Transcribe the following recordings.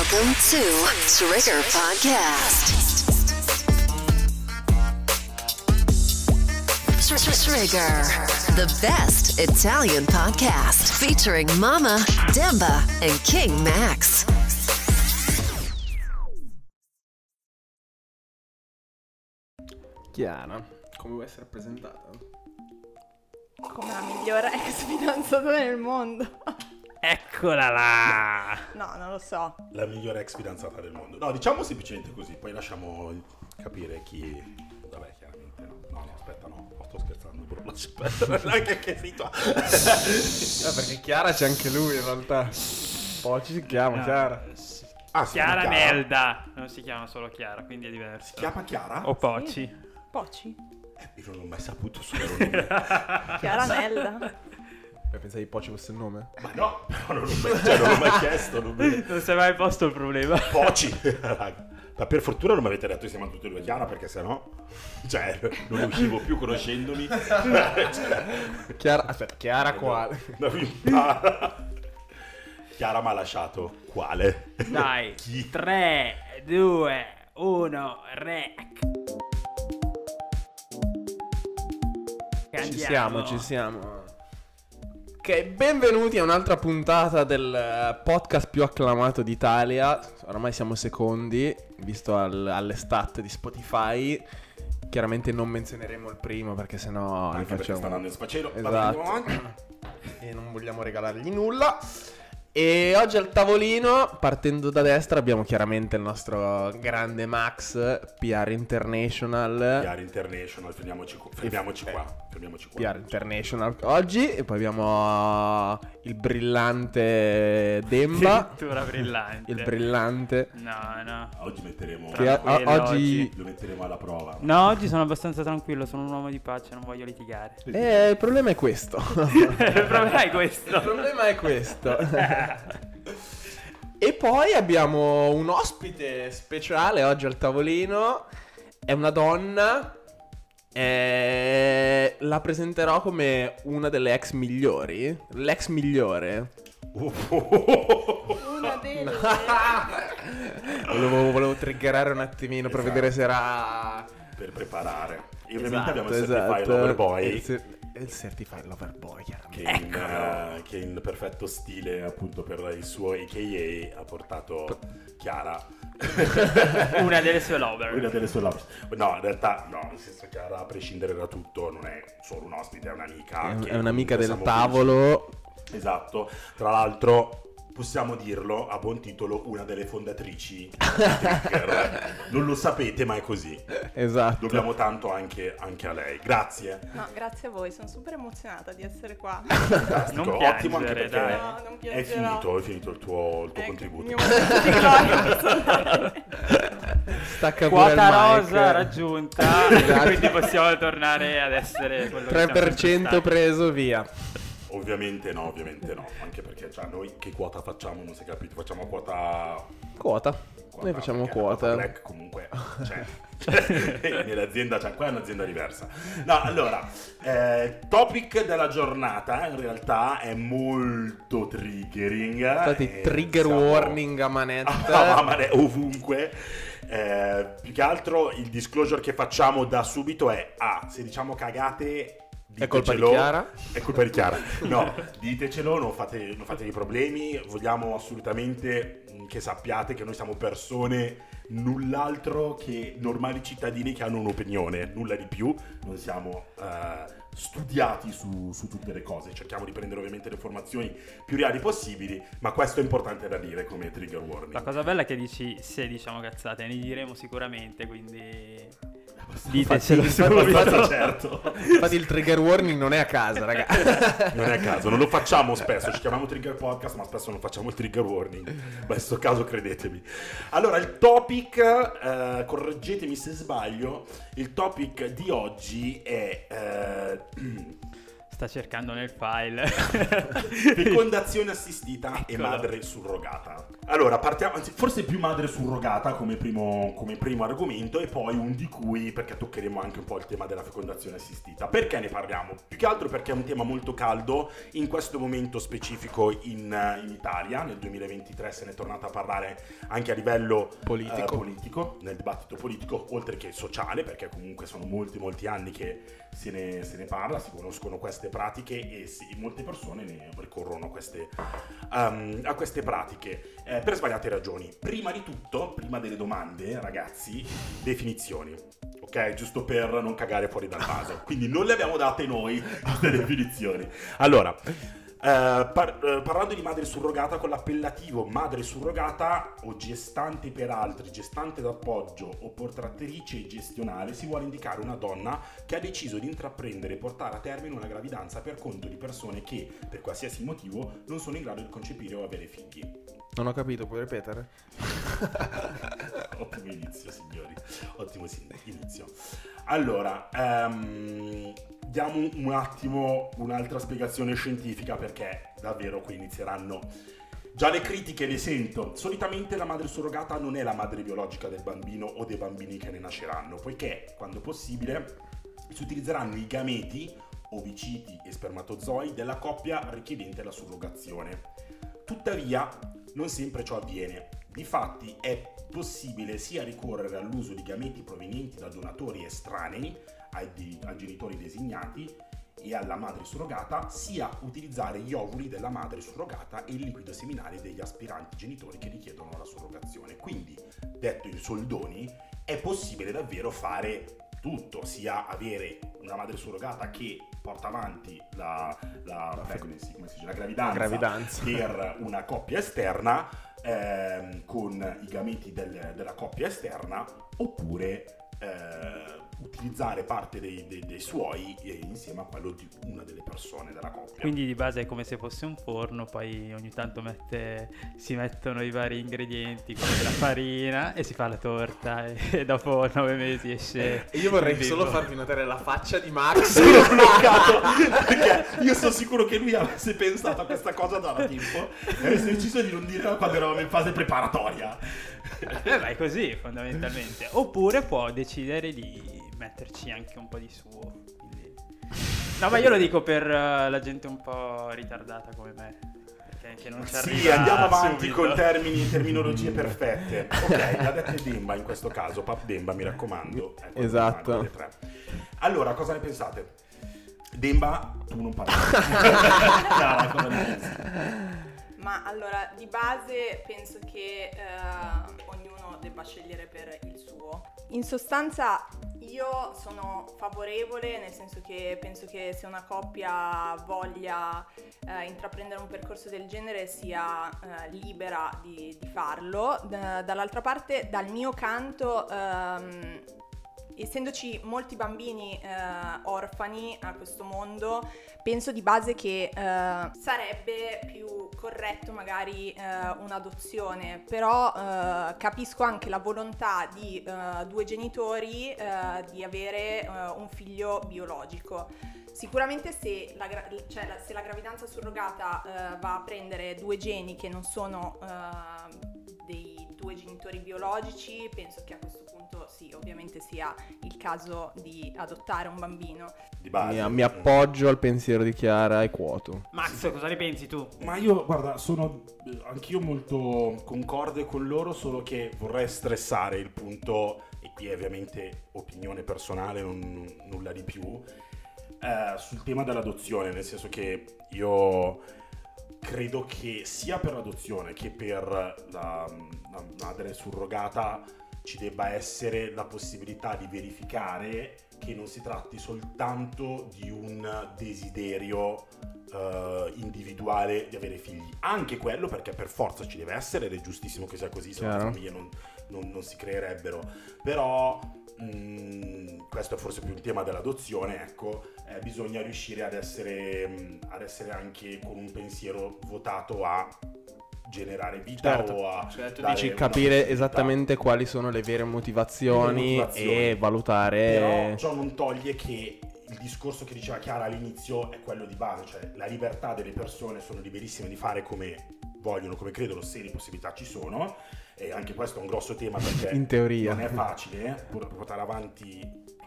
Welcome to Trigger Podcast. Tr- tr- Trigger, the best Italian podcast featuring Mama, Demba, and King Max. Chiara, come vuoi essere presentata? Come la migliore ex fidanzata del mondo. Eccola là! No, non lo so. La migliore ex fidanzata del mondo. No, diciamo semplicemente così, poi lasciamo capire chi... Vabbè, chiaramente no. No, no, aspetta, no. no sto scherzando, bro. Aspetta, anche che fito. Eh, perché Chiara c'è anche lui in realtà. Poi ci si chiama No, Chiara. Ah, si Chiara Chiara? Nelda, non si chiama solo Chiara, quindi è diverso. Si chiama Chiara? O Poci. Poci? Eh, io non ho mai saputo suo vero nome. Chiara Nelda. Beh, pensavi Poci fosse il nome? Ma no, però non l'ho mai, cioè, non l'ho mai chiesto. Non mi... Non si è mai posto il problema. Poci. Ma per fortuna non mi avete detto che siamo tutti e due Chiara, perché sennò... Cioè, non uscivo più conoscendomi. Chiara, aspetta, Chiara quale? mi impara. Chiara mi ha lasciato. Quale? Dai, Chi? 3, 2, 1, rec. Ci siamo, ci siamo. Ok, benvenuti a un'altra puntata del eh, podcast più acclamato d'Italia. Oramai siamo secondi, visto al- alle stat di Spotify. Chiaramente non menzioneremo il primo perché sennò li Anche perché sta facciamo... andando in sfacelo. Esatto. E non vogliamo regalargli nulla. E oggi al tavolino, partendo da destra, abbiamo chiaramente il nostro grande Max, PR International. PR International, fermiamoci, fermiamoci Eh. qua. Fermiamoci qua. PR International oggi e poi abbiamo il brillante Demba, Addirittura brillante. il brillante No, no. Oggi metteremo... che a- oggi. Lo metteremo alla prova. No, oggi sono abbastanza tranquillo, sono un uomo di pace, non voglio litigare. Eh, il problema è questo. il problema è Il questo. problema è questo. e poi abbiamo un ospite speciale oggi al tavolino. È una donna. Eh, la presenterò come una delle ex migliori. L'ex migliore. Una delle... volevo, volevo triggerare un attimino per Esatto. vedere se era. per preparare. E ovviamente abbiamo il Esatto, Certified esatto. Lover Boy. Il, cer- il Certified Lover Boy. Che in, eh, che in perfetto stile, appunto, per il suo AKA ha portato Chiara. Una delle sue lover. Una delle sue lovers. No, in realtà, no, nel senso Chiara, a prescindere da tutto, non è solo un ospite, è un'amica. È, che è un'amica del tavolo. felici. Esatto. Tra l'altro, possiamo dirlo a buon titolo, una delle fondatrici di Trigger. Non lo sapete, ma è così. Esatto. Dobbiamo tanto anche, anche a lei. Grazie. No, grazie a voi, sono super emozionata di essere qua. Fantastico, Non ottimo anche piangere, perché dai. No, non è finito, è finito il tuo, il tuo Ecco, contributo. Stacca Quota rosa raggiunta, Esatto. quindi possiamo tornare ad essere quello che siamo sempre 3% stati. preso via. Ovviamente no, ovviamente no, anche perché cioè, noi che quota facciamo, non si è capito, facciamo quota... Quota. Noi facciamo quota. Black comunque, cioè, nell'azienda, cioè, qua è un'azienda diversa. No, allora, eh, topic della giornata in realtà è molto triggering. Infatti, eh, trigger siamo- warning a manetta. mamma mia, ovunque. Eh, più che altro il disclosure che facciamo da subito è ah, se diciamo cagate È colpa di. Chiara? È colpa di Chiara. No, ditecelo, non fate, non fatevi problemi. Vogliamo assolutamente che sappiate che noi siamo persone null'altro che normali cittadini che hanno un'opinione, nulla di più. Non siamo eh, studiati su, su tutte le cose. Cerchiamo di prendere ovviamente le informazioni più reali possibili, ma questo è importante da dire come trigger warning. La cosa bella è che dici se diciamo cazzate, ne diremo sicuramente, quindi ditecelo infatti- subito. Abbastanza certo. Infatti il trigger warning non è a casa, raga. Non è a caso, non lo facciamo spesso, ci chiamiamo Trigger Podcast, ma spesso non facciamo il trigger warning. Ma in questo caso credetemi. Allora, il topic, eh, correggetemi se sbaglio, il topic di oggi è... eh, sta cercando nel file. Fecondazione assistita e Eccolo. madre surrogata. Allora, partiamo, anzi, forse più madre surrogata come primo, come primo argomento e poi un di cui, perché toccheremo anche un po' il tema della fecondazione assistita. Perché ne parliamo? Più che altro perché è un tema molto caldo in questo momento specifico in, eh, in Italia, nel 2023 se ne è tornato a parlare anche a livello Politico. eh, politico, nel dibattito politico, oltre che sociale, perché comunque sono molti molti anni che se ne, se ne parla, si conoscono queste pratiche e sì, molte persone ne ricorrono a queste, um, a queste pratiche eh, per svariate ragioni. Prima di tutto, prima delle domande, ragazzi, definizioni. Ok, giusto per non cagare fuori dal vaso. Quindi non le abbiamo date noi queste definizioni. Allora, par- eh, parlando di madre surrogata con l'appellativo madre surrogata o gestante per altri, gestante d'appoggio o portatrice gestionale, si vuole indicare una donna che ha deciso di intraprendere e portare a termine una gravidanza per conto di persone che, per qualsiasi motivo, non sono in grado di concepire o avere figli. Non ho capito, puoi ripetere? Ottimo inizio, signori. Ottimo inizio. Allora, ehm, diamo un attimo un'altra spiegazione scientifica perché davvero qui inizieranno. Già le critiche le sento. Solitamente la madre surrogata non è la madre biologica del bambino o dei bambini che ne nasceranno, poiché, quando possibile, si utilizzeranno i gameti, oviciti e spermatozoi della coppia richiedente la surrogazione. Tuttavia, non sempre ciò avviene. Difatti è possibile sia ricorrere all'uso di gameti provenienti da donatori estranei ai, di- ai genitori designati e alla madre surrogata, sia utilizzare gli ovuli della madre surrogata e il liquido seminale degli aspiranti genitori che richiedono la surrogazione. Quindi, detto in soldoni, è possibile davvero fare tutto, sia avere una madre surrogata che porta avanti la, la, pregnancy, come si dice, la gravidanza, Gravidanza. per una coppia esterna ehm, con i gameti del- della coppia esterna oppure eh, utilizzare parte dei, dei- dei suoi eh, insieme a quello di una delle persone della coppia. Quindi di base è come se fosse un forno, poi ogni tanto mette- si mettono i vari ingredienti come la farina e si fa la torta e, e dopo nove mesi esce... E io vorrei solo farvi notare la faccia di Max. sono bloccato perché io sono sicuro che lui avesse pensato a questa cosa da tempo e avesse deciso di non dirla quando eravamo in fase preparatoria. Eh, ma è così fondamentalmente. Oppure può decidere di metterci anche un po' di suo. quindi- No, ma io lo dico per eh, la gente un po' ritardata come me. Perché che non ci Sì, arriva andiamo avanti subito. con termini, terminologie perfette. Ok, la detta è Demba in questo caso, Pap Demba, mi raccomando. Ecco, Esatto. Allora, cosa ne pensate? Demba, tu non parli. Chiara, cosa ne pensi? Ma allora, di base penso che eh, ognuno debba scegliere per il suo. In sostanza io sono favorevole, nel senso che penso che se una coppia voglia eh, intraprendere un percorso del genere sia eh, libera di, di farlo. D- dall'altra parte, dal mio canto... ehm, essendoci molti bambini eh, orfani a questo mondo, penso di base che eh, sarebbe più corretto magari eh, un'adozione, però eh, capisco anche la volontà di eh, due genitori eh, di avere un figlio biologico. Sicuramente se la, gra- cioè la- se la gravidanza surrogata va a prendere due geni che non sono dei genitori biologici, penso che a questo punto sì, ovviamente sia il caso di adottare un bambino. Di base. Mi, mi appoggio al pensiero di Chiara e quoto. Max, cosa ne pensi tu? Ma io, guarda, sono anch'io molto concorde con loro, solo che vorrei stressare il punto, e qui è ovviamente opinione personale, non, nulla di più, eh, sul tema dell'adozione, nel senso che io credo che sia per l'adozione che per la, la madre surrogata ci debba essere la possibilità di verificare che non si tratti soltanto di un desiderio eh, individuale di avere figli. Anche quello perché per forza ci deve essere ed è giustissimo che sia così, se no le famiglie non, non- non si creerebbero. Però mh, questo è forse più un tema dell'adozione, ecco, eh, bisogna riuscire ad essere, mh, ad essere anche con un pensiero votato a generare vita Certo. o a dare dici capire esattamente quali sono le vere motivazioni, Le motivazioni. e valutare. Però ciò non toglie che il discorso che diceva Chiara all'inizio è quello di base, cioè la libertà delle persone sono liberissime di fare come vogliono, come credono, se le possibilità ci sono. E anche questo è un grosso tema perché In teoria. non è facile eh, portare avanti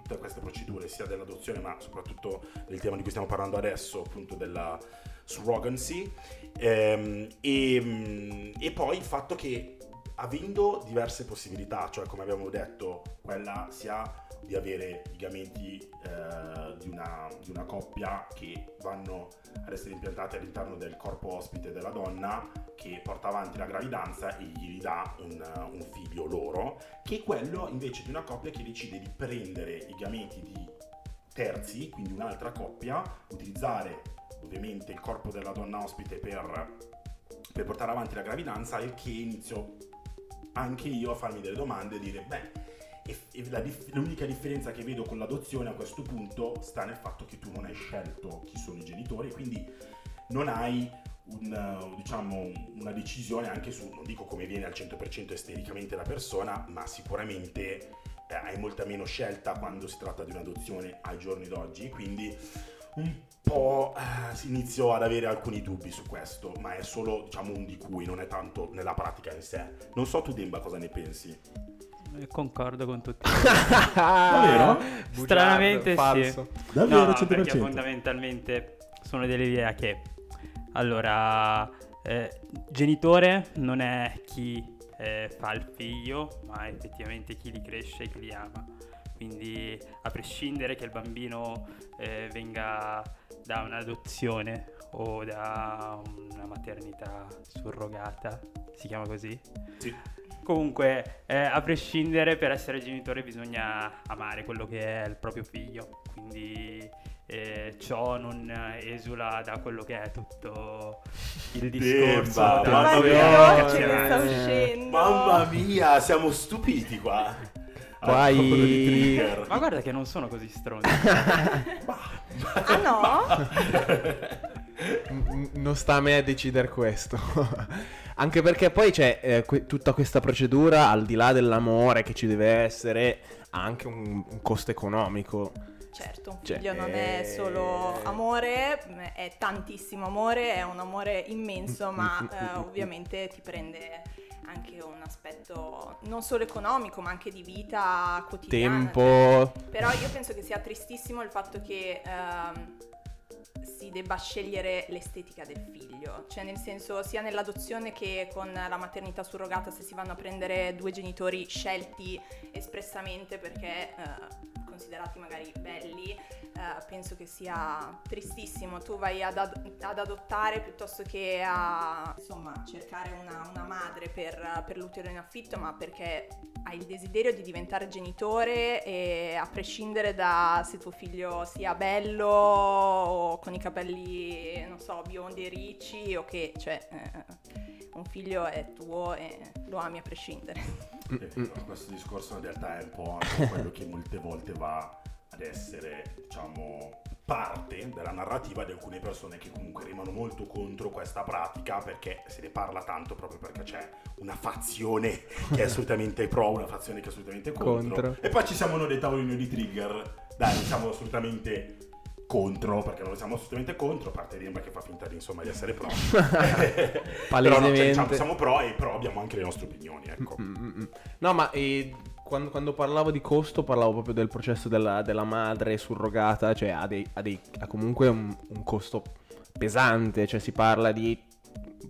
tutte queste procedure, sia dell'adozione, ma soprattutto del tema di cui stiamo parlando adesso, appunto della surrogacy. Ehm, e, mm, e poi il fatto che avendo diverse possibilità, cioè come abbiamo detto, quella sia di avere i gameti eh, di, una, di una coppia che vanno ad essere impiantati all'interno del corpo ospite della donna che porta avanti la gravidanza e gli dà un, un figlio loro, che quello invece di una coppia che decide di prendere i gameti di terzi, quindi un'altra coppia, utilizzare ovviamente il corpo della donna ospite per, per portare avanti la gravidanza, il che inizio anche io a farmi delle domande e dire, beh, e, la l'unica differenza che vedo con l'adozione a questo punto sta nel fatto che tu non hai scelto chi sono i genitori, quindi non hai un, diciamo, una decisione anche su, non dico come viene al 100% esteticamente la persona, ma sicuramente eh, hai molta meno scelta quando si tratta di un'adozione ai giorni d'oggi, quindi un po' eh, inizio ad avere alcuni dubbi su questo, ma è solo diciamo un di cui, non è tanto nella pratica in sé. Non so tu Demba cosa ne pensi. Eh, Concordo con tutti. Davvero? Stranamente falso. sì. Davvero, no, 100%? perché fondamentalmente sono dell'idea che allora eh, genitore non è chi eh, fa il figlio, ma effettivamente chi li cresce e chi li ama. Quindi a prescindere che il bambino eh, venga da un'adozione o da una maternità surrogata, si chiama così? Sì. Comunque, eh, a prescindere, per essere genitore bisogna amare quello che è il proprio figlio. Quindi eh, ciò non esula da quello che è tutto il discorso. Demba, del- mamma mia. Mamma mia, siamo stupiti qua. Poi- A proposito di trigger. Ma guarda che non sono così stronzo. Ah no? Non sta a me a decidere questo. Anche perché poi c'è eh, que- tutta questa procedura, al di là dell'amore che ci deve essere, ha anche un, un costo economico. Certo, un Cioè, figlio non è eh, solo amore, è tantissimo amore, è un amore immenso, ma eh, ovviamente ti prende anche un aspetto non solo economico, ma anche di vita quotidiana. Tempo. Però io penso che sia tristissimo il fatto che ehm, si debba scegliere l'estetica del figlio, cioè nel senso sia nell'adozione che con la maternità surrogata se si vanno a prendere due genitori scelti espressamente perché eh, considerati magari belli, eh, penso che sia tristissimo. Tu vai ad, ad- ad adottare piuttosto che a insomma cercare una, una madre per, per l'utero in affitto, ma perché hai il desiderio di diventare genitore e a prescindere da se tuo figlio sia bello o con i capelli, non so, biondi e ricci o che, cioè, eh, un figlio è tuo e lo ami a prescindere. Eh, Questo discorso in realtà è un po' anche quello che molte volte va ad essere, diciamo, parte della narrativa di alcune persone che comunque rimano molto contro questa pratica perché se ne parla tanto proprio perché c'è una fazione che è assolutamente pro, una fazione che è assolutamente contro. Contro. E poi ci siamo noi dei tavolini di trigger, dai, non siamo assolutamente contro, perché non siamo assolutamente contro, a parte Demba che fa finta di, insomma, di essere pro. Però no, cioè, diciamo, siamo pro e però abbiamo anche le nostre opinioni, ecco. Mm, mm, mm. No, ma eh, quando, quando parlavo di costo parlavo proprio del processo della, della madre surrogata, cioè ha, dei- ha dei- ha comunque un, un costo pesante, cioè si parla di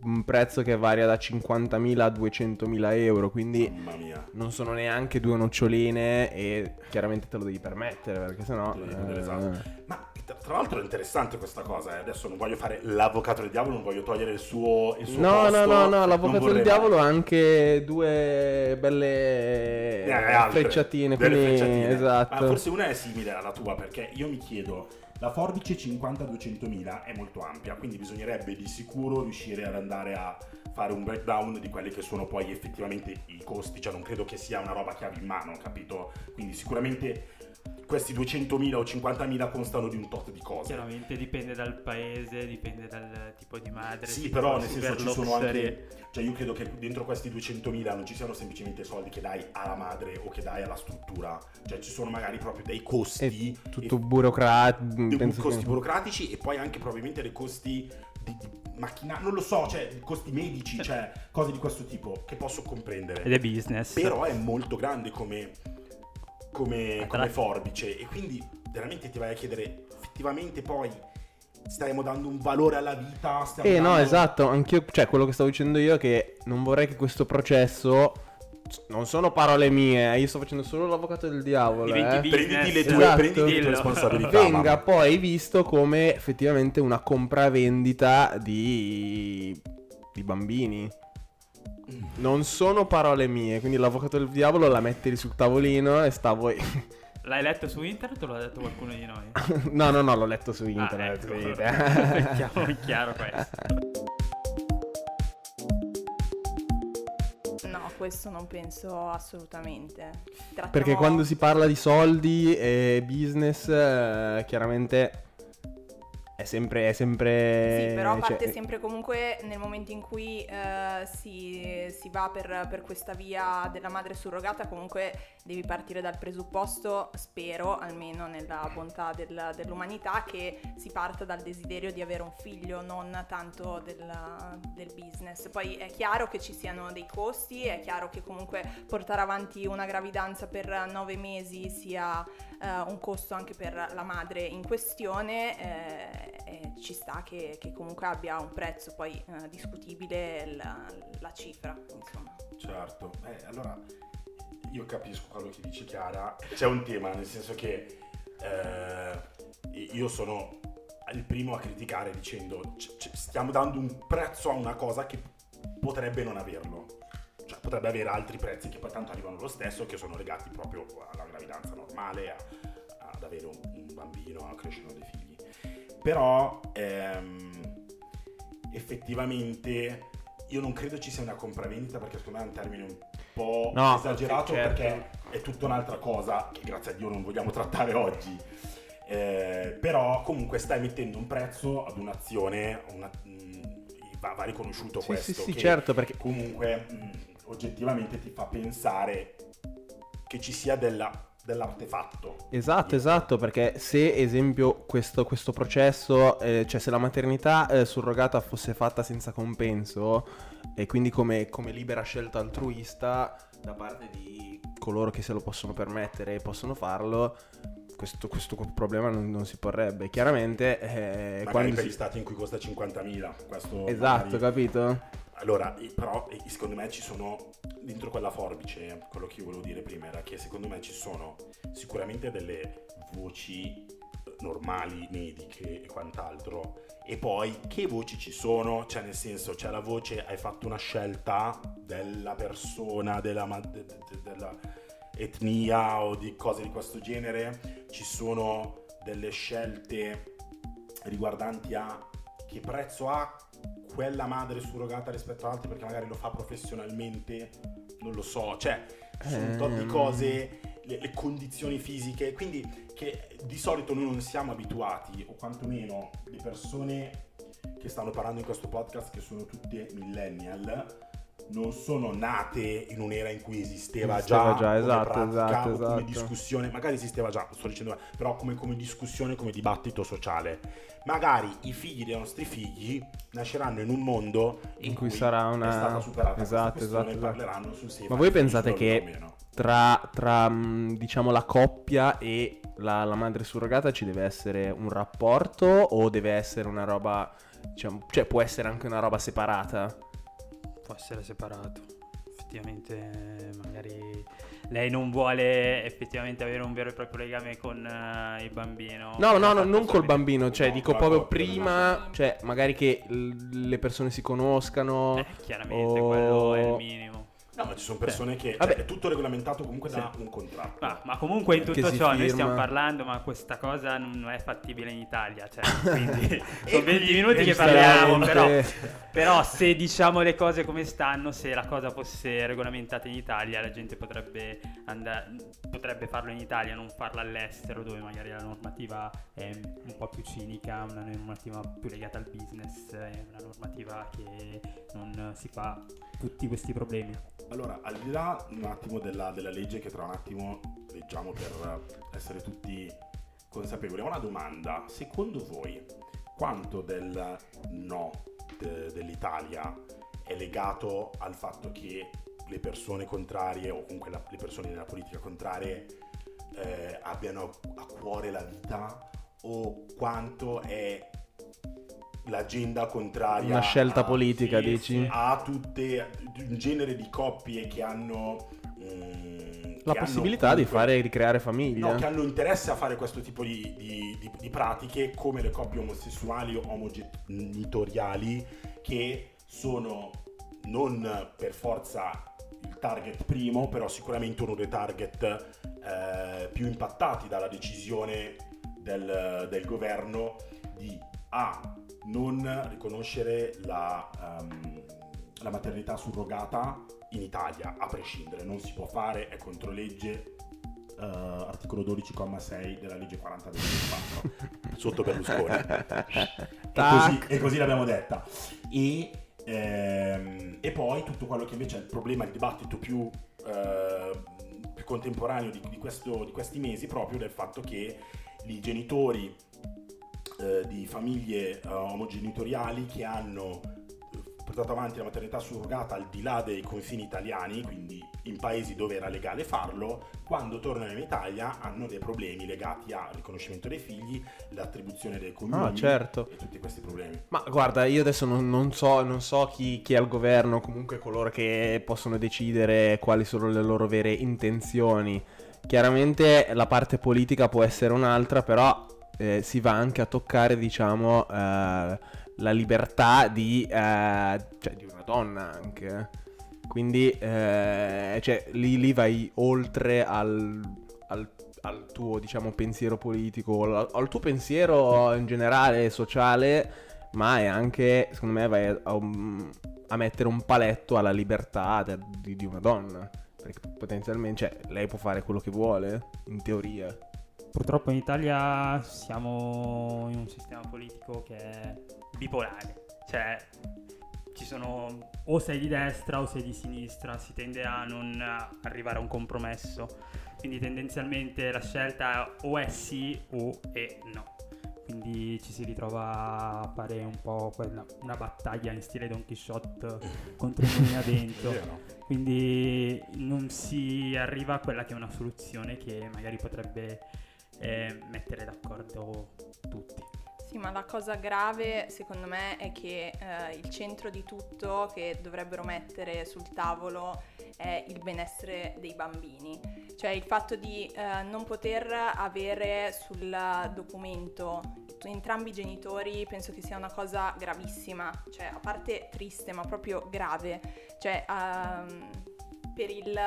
un prezzo che varia da 50.000 a 200.000 euro, quindi non sono neanche due noccioline e chiaramente te lo devi permettere perché sennò... Eh, esatto. Ma tra, l'altro è interessante questa cosa, eh. adesso non voglio fare l'avvocato del diavolo, non voglio togliere il suo, il suo No, posto, no, no, no, l'avvocato del diavolo ha anche due belle Eh, altre, frecciatine, quindi frecciatine. esatto. Ma forse una è simile alla tua, perché io mi chiedo, la forbice 50-200.000 è molto ampia, quindi bisognerebbe di sicuro riuscire ad andare a fare un breakdown di quelli che sono poi effettivamente i costi, cioè non credo che sia una roba chiave in mano, capito? Quindi sicuramente questi 200.000 o 50.000 constano di un tot di cose. Chiaramente dipende dal paese, dipende dal tipo di madre. Sì, però nel senso ci sono anche. Cioè, io credo che dentro questi 200.000 non ci siano semplicemente soldi che dai alla madre o che dai alla struttura. Cioè, ci sono magari proprio dei costi. È tutto e- burocratico. costi che- burocratici e poi anche probabilmente dei costi di, di macchina. Non lo so, cioè costi medici, cioè cose di questo tipo che posso comprendere. Ed è business. Però è molto grande come, come, come forbice e quindi veramente ti vai a chiedere effettivamente poi stiamo dando un valore alla vita stiamo Eh no, dando- esatto, anch'io, cioè quello che stavo dicendo io è che non vorrei che questo processo non sono parole mie, eh, io sto facendo solo l'avvocato del diavolo, eh. prenditi le tue, Esatto. prenditi le tue responsabilità venga mamma. poi visto come effettivamente una compravendita di di bambini. Non sono parole mie, quindi l'avvocato del diavolo la metti lì sul tavolino e sta a voi. L'hai letto su internet o l'ha detto qualcuno di noi? no, no, no, l'ho letto su Ah, internet. ecco. vedete. È chiaro, è chiaro questo. No, questo non penso assolutamente. Trattiamo- Perché quando si parla di soldi e business, eh, chiaramente è sempre. È sempre Sì, però cioè, parte sempre comunque nel momento in cui eh, si, si va per, per questa via della madre surrogata, comunque devi partire dal presupposto, spero, almeno nella bontà del- dell'umanità, che si parta dal desiderio di avere un figlio, non tanto del, del business. Poi è chiaro che ci siano dei costi, è chiaro che comunque portare avanti una gravidanza per nove mesi sia eh, un costo anche per la madre in questione, eh, ci sta che, che comunque abbia un prezzo poi eh, discutibile la, la cifra, insomma. Certo, eh, allora io capisco quello che dice Chiara. C'è un tema, nel senso che eh, io sono il primo a criticare dicendo c- c- stiamo dando un prezzo a una cosa che potrebbe non averlo. Potrebbe avere altri prezzi che poi tanto arrivano lo stesso, che sono legati proprio alla gravidanza normale, a- ad avere un, un bambino, a crescere dei figli. Però ehm, effettivamente io non credo ci sia una compravendita perché secondo me è un termine un po' No, esagerato certo. perché è tutta un'altra cosa che grazie a Dio non vogliamo trattare oggi. Eh, però comunque stai mettendo un prezzo ad un'azione, una- mh, va, va riconosciuto Sì, questo. sì, sì, certo, perché comunque mh, oggettivamente ti fa pensare che ci sia della- dell'artefatto. Esatto, esatto, perché se esempio questo, questo processo, eh, cioè se la maternità eh, surrogata fosse fatta senza compenso e quindi come, come libera scelta altruista da parte di coloro che se lo possono permettere e possono farlo, questo, questo problema non, non si porrebbe. Chiaramente eh, Magari quando per si... gli stati in cui costa 50.000. Questo Esatto, magari- capito? Allora, però secondo me ci sono dentro quella forbice, quello che io volevo dire prima era che secondo me ci sono sicuramente delle voci eh, normali, mediche e quant'altro. E poi che voci ci sono? Cioè nel senso c'è la voce hai fatto una scelta della persona, della, de- de- della etnia o di cose di questo genere, ci sono delle scelte riguardanti a che prezzo ha quella madre surrogata rispetto ad altri perché magari lo fa professionalmente, non lo so, cioè ci sono un tot di Ehm. cose, le, le condizioni fisiche, quindi che di solito noi non siamo abituati, o quantomeno le persone che stanno parlando in questo podcast, che sono tutte millennial, non sono nate in un'era in cui esisteva, Esisteva già, già, come esatto, pratica esatto, o come esatto. discussione, magari esisteva già, sto dicendo, però come, come discussione, come dibattito sociale. Magari i figli dei nostri figli nasceranno in un mondo in, In cui sarà una- è stata superata esatto, esatto, esatto. parleranno sul Ma voi pensate che tra, tra, mh, diciamo la coppia e la, la madre surrogata ci deve essere un rapporto o deve essere una roba diciamo, cioè può essere anche una roba separata Può essere separato. Effettivamente, magari lei non vuole effettivamente avere un vero e proprio legame con eh, il bambino. no no no non col bambino cioè No, dico proprio prima cioè magari che l- le persone si conoscano Eh, chiaramente o- quello è il minimo. No, ma ci sono persone che... Vabbè. Cioè, è tutto regolamentato comunque da un contratto. Ma, ma comunque in tutto ciò noi firma. stiamo parlando, ma questa cosa non è fattibile in Italia. Cioè, quindi sono 20 quindi minuti che parliamo, però, però se diciamo le cose come stanno, se la cosa fosse regolamentata in Italia, la gente potrebbe, andare, potrebbe farlo in Italia, non farlo all'estero, dove magari la normativa è un po' più cinica, una normativa più legata al business, è una normativa che non si fa tutti questi problemi. Allora, al di là un attimo della, della legge che tra un attimo leggiamo per essere tutti consapevoli, ho una domanda. Secondo voi quanto del no de- dell'Italia è legato al fatto che le persone contrarie o comunque la- le persone nella politica contrarie eh, abbiano a cuore la vita o quanto è l'agenda contraria Una scelta a- politica, sì, dici? a tutte un genere di coppie che hanno mm, La che possibilità hanno di fare ricreare famiglia. No, che hanno interesse a fare questo tipo di, di- di- di pratiche come le coppie omosessuali o omogenitoriali che sono non per forza il target primo, però sicuramente uno dei target eh, più impattati dalla decisione del, del governo di A. non riconoscere la, ehm, la maternità surrogata in Italia, a prescindere, non si può fare, è contro legge, eh, articolo 12,6 della legge 40 del 2004 sotto Berlusconi. E, così, e così l'abbiamo detta. E, ehm, e poi tutto quello che invece è il problema il dibattito più, eh, più contemporaneo di, di questo- di questi mesi proprio del fatto che i genitori eh, di famiglie eh, omogenitoriali che hanno eh, portato avanti la maternità surrogata al di là dei confini italiani, quindi in paesi dove era legale farlo, quando tornano in Italia hanno dei problemi legati al riconoscimento dei figli, l'attribuzione dei cognomi Ah, certo. e tutti questi problemi. Ma guarda, io adesso non, non so, non so chi, chi è al governo, comunque coloro che possono decidere quali sono le loro vere intenzioni. Chiaramente la parte politica può essere un'altra, però eh, si va anche a toccare, diciamo, eh, la libertà di, eh, cioè, di una donna anche. Quindi, eh, cioè, lì, lì vai oltre al, al- al tuo, diciamo, pensiero politico, al, al tuo pensiero in generale sociale, ma è anche, secondo me, vai a, a a mettere un paletto alla libertà de- di, di una donna. Perché potenzialmente, cioè, lei può fare quello che vuole, in teoria. Purtroppo in Italia siamo in un sistema politico che è bipolare, cioè ci sono o sei di destra o sei di sinistra, si tende a non arrivare a un compromesso, quindi tendenzialmente la scelta o è sì o è no. Quindi ci si ritrova a fare un po' quella, una battaglia in stile Don Quixote contro il. Vero? Quindi non si arriva a quella che è una soluzione che magari potrebbe eh, mettere d'accordo tutti. Sì, ma la cosa grave secondo me è che eh, il centro di tutto che dovrebbero mettere sul tavolo è il benessere dei bambini. Cioè il fatto di eh, non poter avere sul documento entrambi i genitori penso che sia una cosa gravissima, cioè a parte triste ma proprio grave. Cioè per il,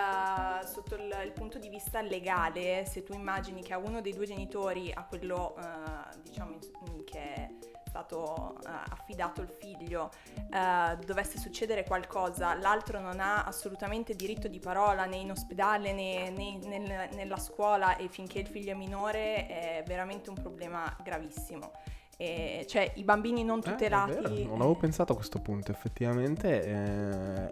sotto il, il punto di vista legale, se tu immagini che a uno dei due genitori, a quello eh, diciamo che è stato eh, affidato il figlio, eh, dovesse succedere qualcosa, l'altro non ha assolutamente diritto di parola né in ospedale né, né nel- nella scuola e finché il figlio è minore è veramente un problema gravissimo. E, cioè i bambini non Eh, tutelati... vero, non avevo pensato a questo punto, effettivamente.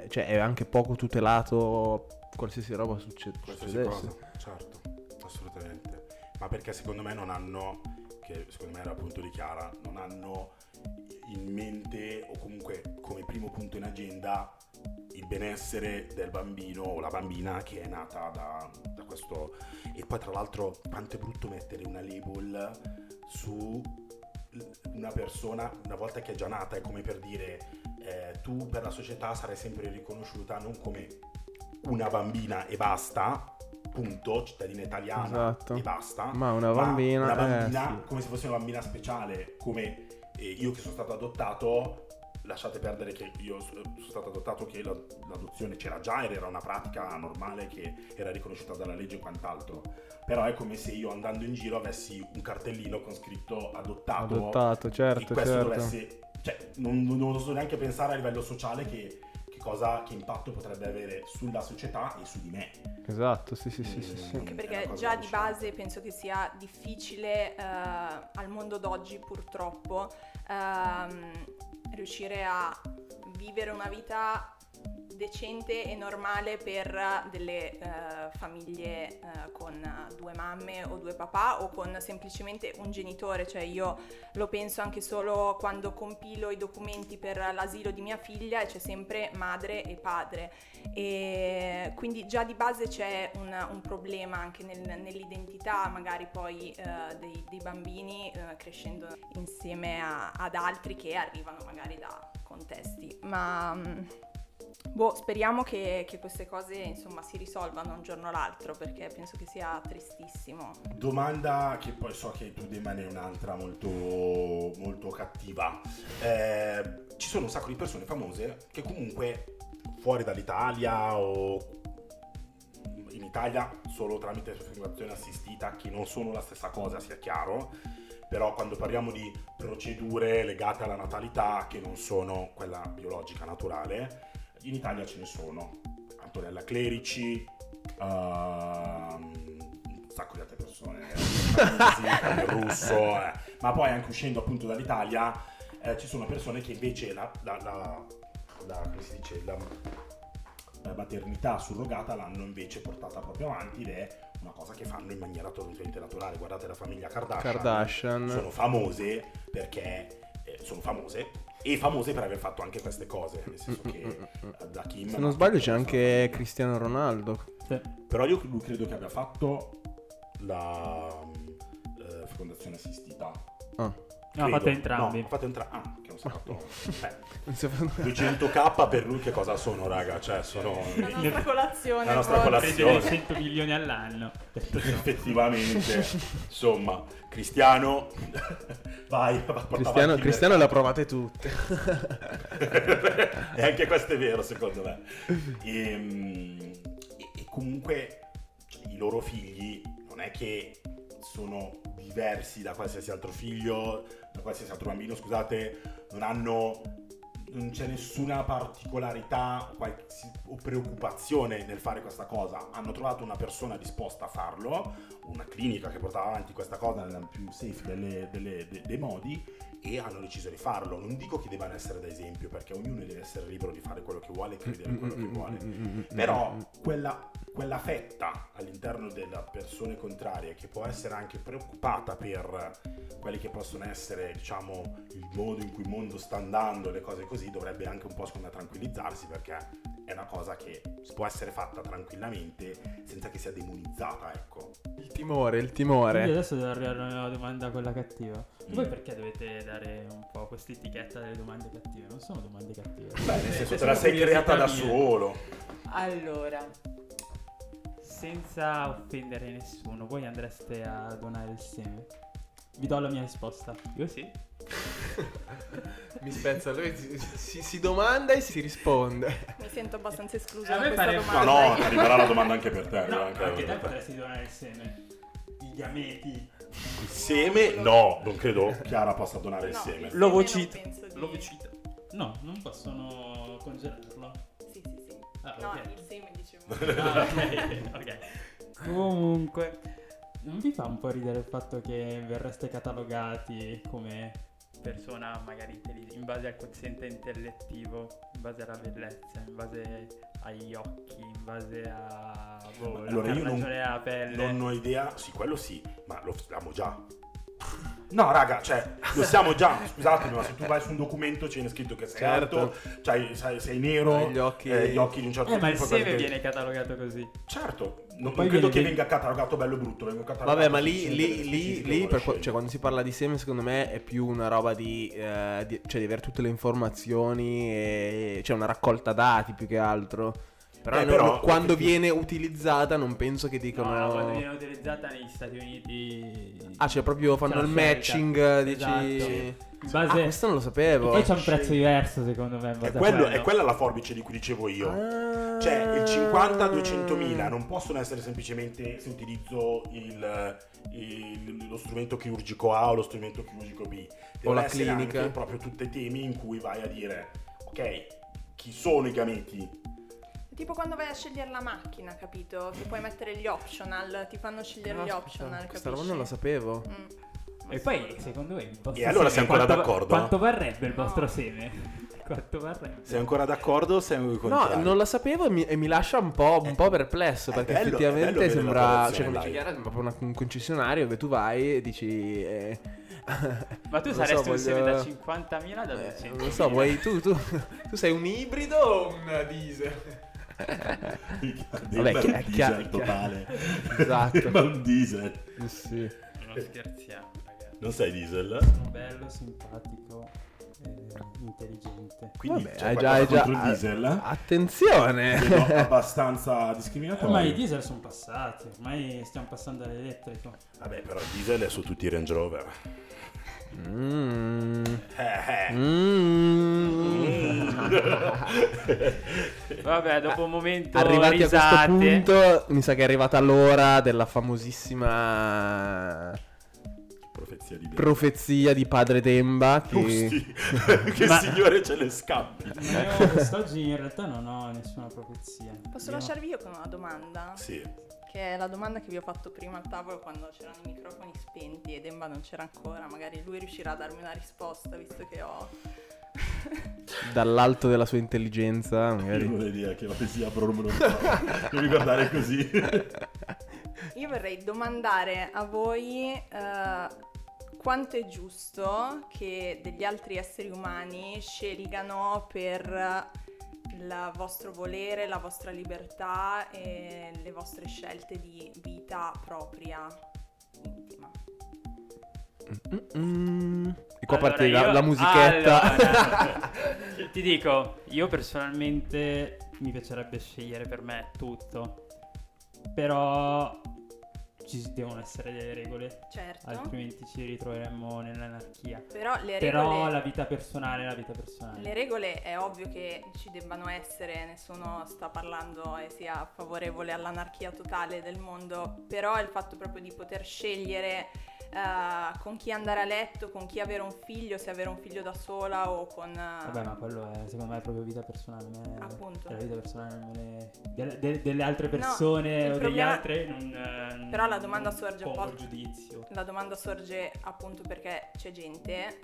eh, cioè, è anche poco tutelato qualsiasi roba succe- Qualsiasi cosa, certo, assolutamente. Ma perché secondo me non hanno, che secondo me era il punto di Chiara, non hanno in mente o comunque come primo punto in agenda il benessere del bambino o la bambina che è nata da, da questo... E poi tra l'altro quanto è brutto mettere una label su una persona una volta che è già nata, è come per dire eh, tu per la società sarai sempre riconosciuta non come una bambina e basta, punto, cittadina italiana Esatto. e basta, Ma una bambina, una eh, bambina sì. come se fosse una bambina speciale, come eh, io che sono stato adottato lasciate perdere che io sono stato adottato che la- l'adozione c'era già ed era una pratica normale che era riconosciuta dalla legge e quant'altro. Però è come se io andando in giro avessi un cartellino con scritto adottato. Adottato, certo, e questo certo. dovesse... Cioè, non, non oso neanche pensare a livello sociale che, che cosa, che impatto potrebbe avere sulla società e su di me. Esatto, sì, sì, sì, sì, sì. Anche È perché già di base penso che sia difficile eh, al mondo d'oggi purtroppo ehm, riuscire a vivere una vita decente e normale per delle eh, famiglie eh, con due mamme o due papà o con semplicemente un genitore, cioè io lo penso anche solo quando compilo i documenti per l'asilo di mia figlia e c'è sempre madre e padre. E quindi già di base c'è un, un problema anche nel- nell'identità magari poi eh, dei, dei bambini eh, crescendo insieme a- ad altri che arrivano magari da contesti. Ma mm, boh, speriamo che, che queste cose insomma si risolvano un giorno o l'altro perché penso che sia tristissimo Domanda che poi so che tu demane un'altra molto, molto cattiva. Eh, ci sono un sacco di persone famose che comunque fuori dall'Italia o in Italia solo tramite fecondazione assistita, che non sono la stessa cosa, sia chiaro, però quando parliamo di procedure legate alla natalità che non sono quella biologica naturale, in Italia ce ne sono. Antonella Clerici, ehm, un sacco di altre persone, il russo, eh. ma poi anche uscendo appunto dall'Italia eh, ci sono persone che invece la, la- la- la- come si dice, la, la maternità surrogata l'hanno invece portata proprio avanti ed è una cosa che fanno in maniera totalmente naturale. Guardate la famiglia Kardashian, Kardashian. sono famose perché eh, sono famose e famose per aver fatto anche queste cose, nel senso che eh, da Kim Se non sbaglio c'è anche Cristiano Ronaldo. Sì. però io lui credo che abbia fatto la eh, fecondazione assistita. Ah. No, Credo. fate entrambi. No, ha fatto entrambi. Ah, che fatto. Eh, si fa- 200k per lui che cosa sono, raga? Cioè, sono la nostra colazione La nostra colazione. Prendere 100 milioni all'anno. effettivamente. Insomma, Cristiano vai, Cristiano, Cristiano le ha provate tutte. e anche questo è vero, secondo me. Ehm, E, e comunque cioè, i loro figli non è che sono diversi da qualsiasi altro figlio, da qualsiasi altro bambino, scusate, non hanno. Non c'è nessuna particolarità o preoccupazione nel fare questa cosa. Hanno trovato una persona disposta a farlo, una clinica che portava avanti questa cosa nella più safe delle- delle- de- dei modi e hanno deciso di farlo. Non dico che debbano essere da esempio, perché ognuno deve essere libero di fare quello che vuole e credere in quello che vuole. Però quella, quella fetta all'interno delle persone contrarie che può essere anche preoccupata per quelli che possono essere, diciamo, il modo in cui il mondo sta andando, le cose così, dovrebbe anche un po' secondo me tranquillizzarsi perché è una cosa che può essere fatta tranquillamente senza che sia demonizzata, ecco. Il timore, il Quindi timore. adesso devo arrivare alla domanda quella cattiva. Mm. Voi perché dovete dare un po' questa etichetta delle domande cattive? Non sono domande cattive. Beh, nel senso te la sei creata da mie. solo. Allora, senza offendere nessuno, voi andreste a donare il seme? Vi do la mia risposta. Io sì. Mi spezza, lui si, si- si domanda e si risponde. mi sento abbastanza esclusa A da me questa domanda no, arriverà la domanda anche per te. No, anche anche te potresti donare il seme. I gameti. Il seme? No, non credo Chiara possa donare il No, seme. il- seme penso di-. No, non possono congelarlo. sì sì sì Ah, no ok. il seme dicevo Ah, ok, ok. Comunque, non vi fa un po' ridere il fatto che verreste catalogati come persona magari in base al quoziente intellettivo, in base alla bellezza, in base agli occhi, in base a boh, Allora, io non- alla pelle? Non ho idea, sì, quello sì, ma lo sappiamo già. No, raga, cioè, lo siamo già, scusatemi, ma se tu vai su un documento c'è scritto che sei Certo. alto, c'hai- sei, sei nero, Hai gli occhi- eh, gli occhi di un certo Eh, ma il tipo. seme che- viene catalogato così. Certo, non, non credo viene che venga catalogato bello o brutto, vengo catalogato Vabbè, ma lì, lì, lì, lì per cioè, quando si parla di seme, secondo me è più una roba di, eh, di- cioè, di avere tutte le informazioni e c'è una raccolta dati più che altro. Però, Eh, però, quando viene utilizzata non penso che No, dicono... no, quando viene utilizzata negli Stati Uniti. Ah, cioè proprio fanno la il matching, dici... Esatto. In Ah, base... questo non lo E sapevo. poi c'è un prezzo diverso secondo me. È, quello- è quella la forbice di cui dicevo io. Ah. Cioè, il 50-200 mila non possono essere semplicemente se utilizzo il, il- lo strumento chirurgico A o lo strumento chirurgico B. Devono la essere clinica. anche proprio tutti temi in cui vai a dire, ok, chi sono i gameti? Tipo quando vai a scegliere la macchina, capito? Che puoi mettere gli optional, ti fanno scegliere No, gli aspetta, optional, Questa roba non la sapevo. Mm. E poi, secondo me, il vostro E allora seme, sei ancora quanto, d'accordo? Quanto varrebbe il No. vostro seme? quanto varrebbe? Sei ancora d'accordo o sei No, contrario? non la sapevo e mi, e mi lascia un po', un po' perplesso è perché bello- è bello effettivamente la sembra, cioè versione come live. proprio una- un concessionario dove tu vai e dici... eh, Ma tu non saresti so, un seme voglio- da 50.000 da eh, 200? non lo so, vuoi tu, tu, tu sei un ibrido o un diesel? Vabbè, chi- è chiaro- diesel totale. Esatto. Ma un diesel. sì. Non scherziamo, ragazzi. Non sei diesel? Sono bello, simpatico, eh, intelligente. Quindi Vabbè, c'è hai già, hai già... il diesel? Attenzione! Vedo abbastanza Eh, discriminatorio. ma i diesel sono passati, ormai stiamo passando all'elettrico. Vabbè, però il diesel è su tutti i Range Rover. Mm. Mm. Vabbè, dopo un momento Arrivati a questo risate, punto, mi sa che è arrivata l'ora della famosissima Profezia di profezia di padre Demba. Che... Giusti. che Ma- signore ce le scappi. Ma io quest'oggi in realtà non ho nessuna profezia. Posso Io- lasciarvi io con una domanda? Sì. Che è la domanda che vi ho fatto prima al tavolo quando c'erano i microfoni spenti e Demba non c'era ancora. Magari lui riuscirà a darmi una risposta visto che ho... Dall'alto della sua intelligenza, Io magari. vorrei dire che la poesia però non me lo. Non guardare così. Io vorrei domandare a voi eh, quanto è giusto che degli altri esseri umani scelgano per il vostro volere, la vostra libertà e le vostre scelte di vita propria intima. Mm. E qua Allora, parte la, io- la musichetta. Allora, ti dico, io personalmente mi piacerebbe scegliere per me tutto. Però ci devono essere delle regole, Certo. altrimenti ci ritroveremmo nell'anarchia. Però le regole... Però la vita personale è la vita personale. Le regole è ovvio che ci debbano essere, nessuno sta parlando e sia favorevole all'anarchia totale del mondo, però il fatto proprio di poter scegliere eh, con chi andare a letto, con chi avere un figlio, se avere un figlio da sola o con... eh, Vabbè, ma quello è secondo me è proprio vita personale. me- Appunto. La vita personale non me delle, de- delle altre No, persone il o degli problema- altri non. eh, Però la domanda non sorge un po'- giudizio. La domanda sorge appunto perché c'è gente,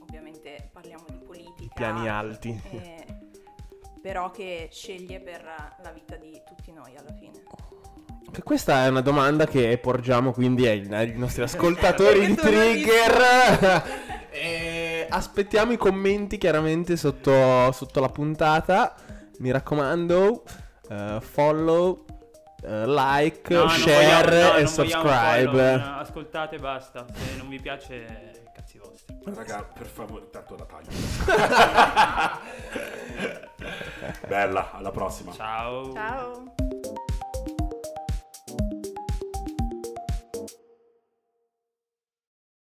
ovviamente parliamo di politica, Piani alti. eh, però che sceglie per la vita di tutti noi alla fine. Che Questa è una domanda che porgiamo quindi ai, ai nostri ascoltatori di Trigger. E aspettiamo i commenti chiaramente sotto, sotto la puntata. Mi raccomando, eh, follow, eh, like, No, share vogliamo- no, e vogliamo subscribe. follow, no, ascoltate e basta. Se non vi piace, cazzi vostri. Raga, per favore, tanto la taglio. Bella, alla prossima. Ciao. Ciao!